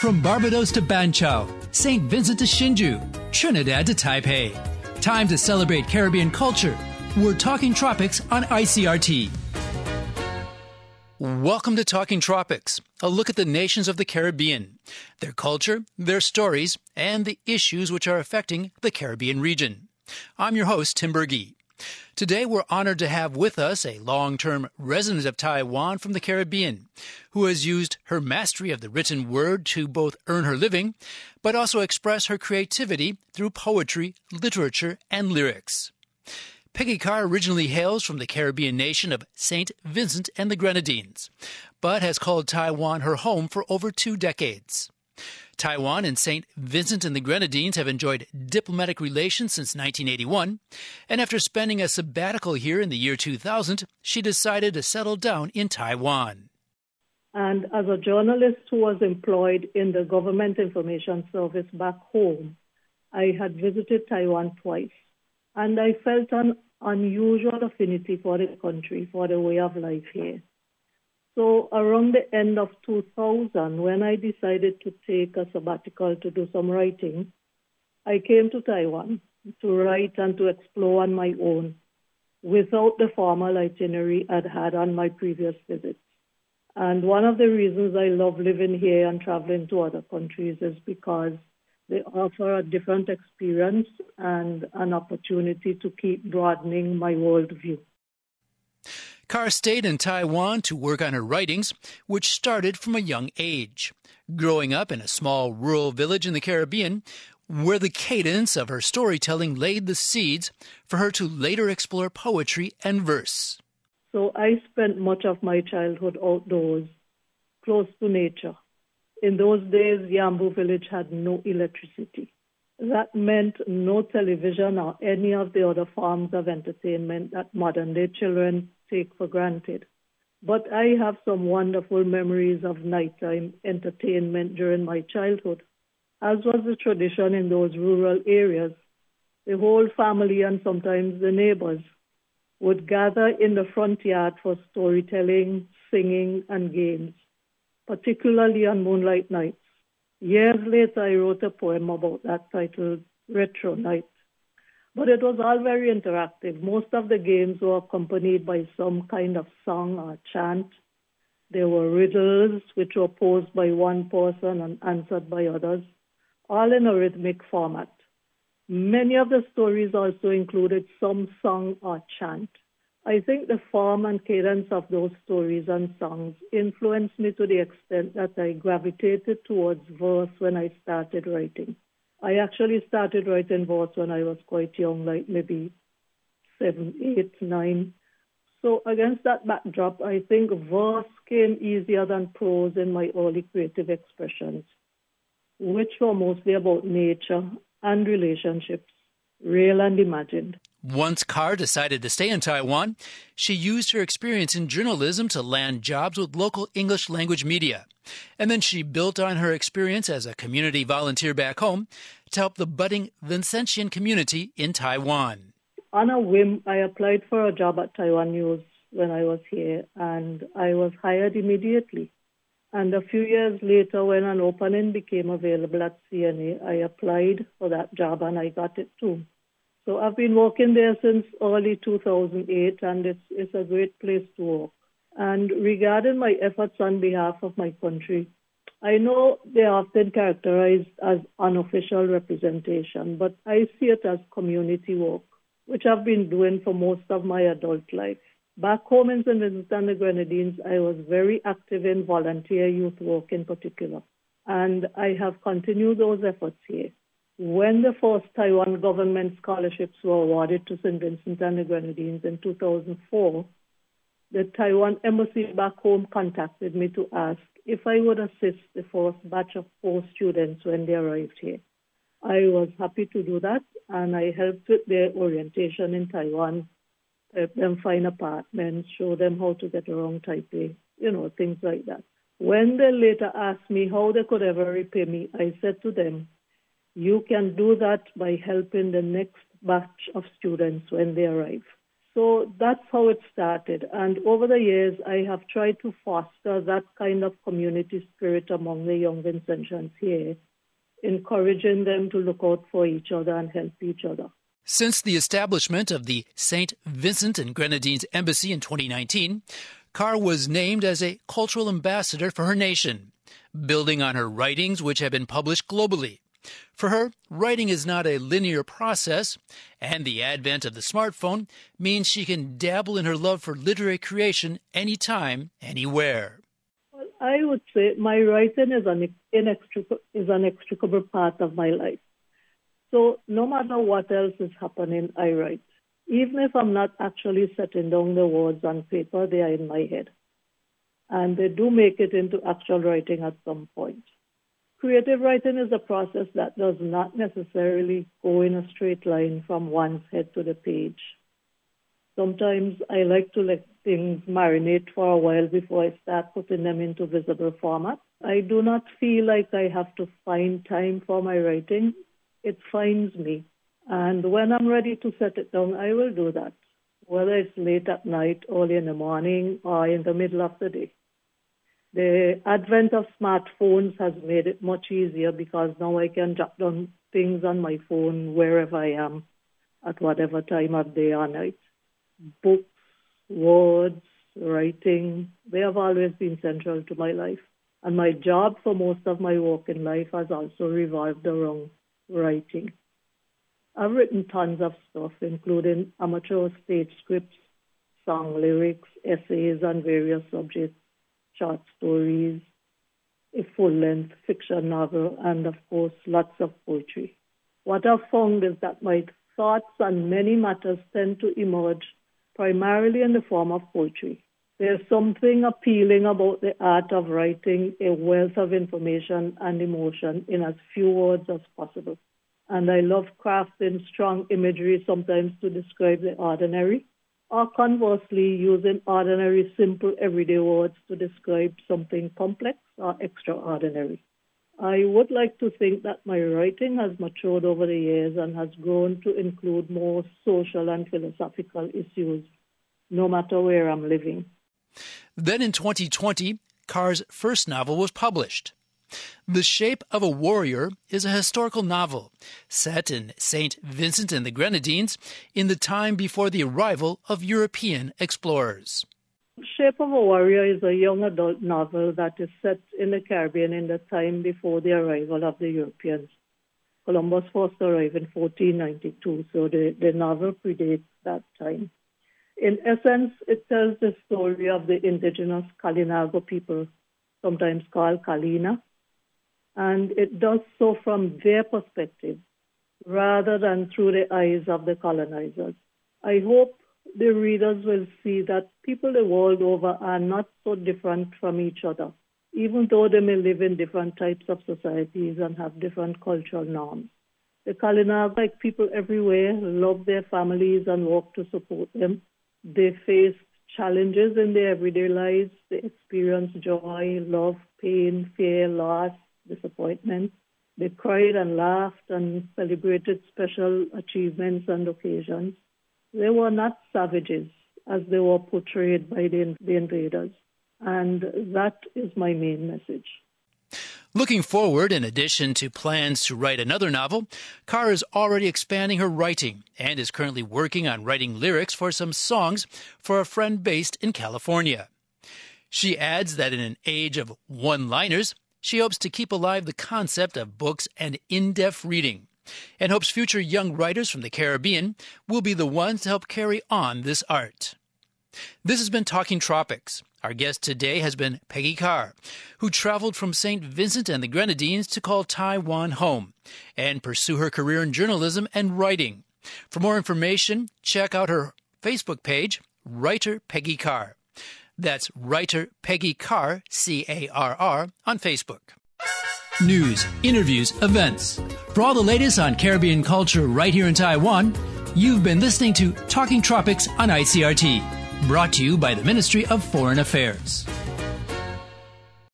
From Barbados to Banqiao, St. Vincent to Hsinchu, Trinidad to Taipei. Time to celebrate Caribbean culture. We're talking tropics on ICRT. Welcome to Talking Tropics, a look at the nations of the Caribbean, their culture, their stories, and the issues which are affecting the Caribbean region. I'm your host, Tim Berge. Today, we're honored to have with us a long term resident of Taiwan from the Caribbean who has used her mastery of the written word to both earn her living, but also express her creativity through poetry, literature, and lyrics. Peggy Carr originally hails from the Caribbean nation of St. Vincent and the Grenadines, but has called Taiwan her home for over two decades. Taiwan and St. Vincent and the Grenadines have enjoyed diplomatic relations since 1981, and after spending a sabbatical here in the year 2000, she decided to settle down in Taiwan. And as a journalist who was employed in the Government Information Service back home, I had visited Taiwan twice, and I felt an unusual affinity for the country, for the way of life here. So around the end of 2000, when I decided to take a sabbatical to do some writing, I came to Taiwan to write and to explore on my own without the formal itinerary I'd had on my previous visits. And one of the reasons I love living here and traveling to other countries is because they offer a different experience and an opportunity to keep broadening my worldview. Carr stayed in Taiwan to work on her writings, which started from a young age. Growing up in a small rural village in the Caribbean, where the cadence of her storytelling laid the seeds for her to later explore poetry and verse. So I spent much of my childhood outdoors, close to nature. In those days, Yambou village had no electricity. That meant no television or any of the other forms of entertainment that modern day children take for granted. But I have some wonderful memories of nighttime entertainment during my childhood. As was the tradition in those rural areas, the whole family and sometimes the neighbors would gather in the front yard for storytelling, singing, and games, particularly on moonlight nights. Years later, I wrote a poem about that titled Retro Nights. But it was all very interactive. Most of the games were accompanied by some kind of song or chant. There were riddles which were posed by one person and answered by others, all in a rhythmic format. Many of the stories also included some song or chant. I think the form and cadence of those stories and songs influenced me to the extent that I gravitated towards verse when I started writing. I actually started writing verse when I was quite young, like maybe seven, eight, nine. So against that backdrop, I think verse came easier than prose in my early creative expressions, which were mostly about nature and relationships, real and imagined. Once Carr decided to stay in Taiwan, she used her experience in journalism to land jobs with local English language media. And then she built on her experience as a community volunteer back home to help the budding Vincentian community in Taiwan. On a whim, I applied for a job at Taiwan News when I was here, and I was hired immediately. And a few years later, when an opening became available at CNA, I applied for that job and I got it too. So I've been working there since early 2008, and it's, it's a great place to work. And regarding my efforts on behalf of my country, I know they're often characterized as unofficial representation, but I see it as community work, which I've been doing for most of my adult life. Back home in St. Vincent and the Grenadines, I was very active in volunteer youth work in particular, and I have continued those efforts here. When the first Taiwan government scholarships were awarded to St. Vincent and the Grenadines in 2004, the Taiwan embassy back home contacted me to ask if I would assist the first batch of four students when they arrived here. I was happy to do that, and I helped with their orientation in Taiwan, helped them find apartments, show them how to get around Taipei, you know, things like that. When they later asked me how they could ever repay me, I said to them, you can do that by helping the next batch of students when they arrive. So that's how it started. And over the years, I have tried to foster that kind of community spirit among the young Vincentians here, encouraging them to look out for each other and help each other. Since the establishment of the St. Vincent and Grenadines Embassy in 2019, Carr was named as a cultural ambassador for her nation, building on her writings which have been published globally. For her, writing is not a linear process, and the advent of the smartphone means she can dabble in her love for literary creation anytime, anywhere. Well, I would say my writing is an, inextricable, is an inextricable part of my life. So no matter what else is happening, I write. Even if I'm not actually setting down the words on paper, they are in my head. And they do make it into actual writing at some point. Creative writing is a process that does not necessarily go in a straight line from one's head to the page. Sometimes I like to let things marinate for a while before I start putting them into visible format. I do not feel like I have to find time for my writing. It finds me. And when I'm ready to set it down, I will do that, whether it's late at night, early in the morning, or in the middle of the day. The advent of smartphones has made it much easier because now I can jot down things on my phone wherever I am at whatever time of day or night. Books, words, writing, they have always been central to my life. And my job for most of my work in life has also revolved around writing. I've written tons of stuff, including amateur stage scripts, song lyrics, essays on various subjects, short stories, a full length fiction novel, and of course, lots of poetry. What I've found is that my thoughts on many matters tend to emerge primarily in the form of poetry. There's something appealing about the art of writing a wealth of information and emotion in as few words as possible. And I love crafting strong imagery sometimes to describe the ordinary or conversely using ordinary, simple, everyday words to describe something complex or extraordinary. I would like to think that my writing has matured over the years and has grown to include more social and philosophical issues, no matter where I'm living. Then in 2020, Carr's first novel was published. The Shape of a Warrior is a historical novel set in St. Vincent and the Grenadines in the time before the arrival of European explorers. Shape of a Warrior is a young adult novel that is set in the Caribbean in the time before the arrival of the Europeans. Columbus first arrived in 1492, so the, the novel predates that time. In essence, it tells the story of the indigenous Kalinago people, sometimes called Kalina, and it does so from their perspective rather than through the eyes of the colonizers. I hope the readers will see that people the world over are not so different from each other, even though they may live in different types of societies and have different cultural norms. The Kalinago, like people everywhere, love their families and work to support them. They face challenges in their everyday lives. They experience joy, love, pain, fear, loss, disappointment. They cried and laughed and celebrated special achievements and occasions. They were not savages as they were portrayed by the, the invaders. And that is my main message. Looking forward, in addition to plans to write another novel, Carr is already expanding her writing and is currently working on writing lyrics for some songs for a friend based in California. She adds that in an age of one liners, she hopes to keep alive the concept of books and in depth reading, and hopes future young writers from the Caribbean will be the ones to help carry on this art. This has been Talking Tropics. Our guest today has been Peggy Carr, who traveled from St. Vincent and the Grenadines to call Taiwan home and pursue her career in journalism and writing. For more information, check out her Facebook page, Writer Peggy Carr. That's writer Peggy Carr, C A R R, on Facebook. News, interviews, events. For all the latest on Caribbean culture right here in Taiwan, you've been listening to Talking Tropics on ICRT, brought to you by the Ministry of Foreign Affairs.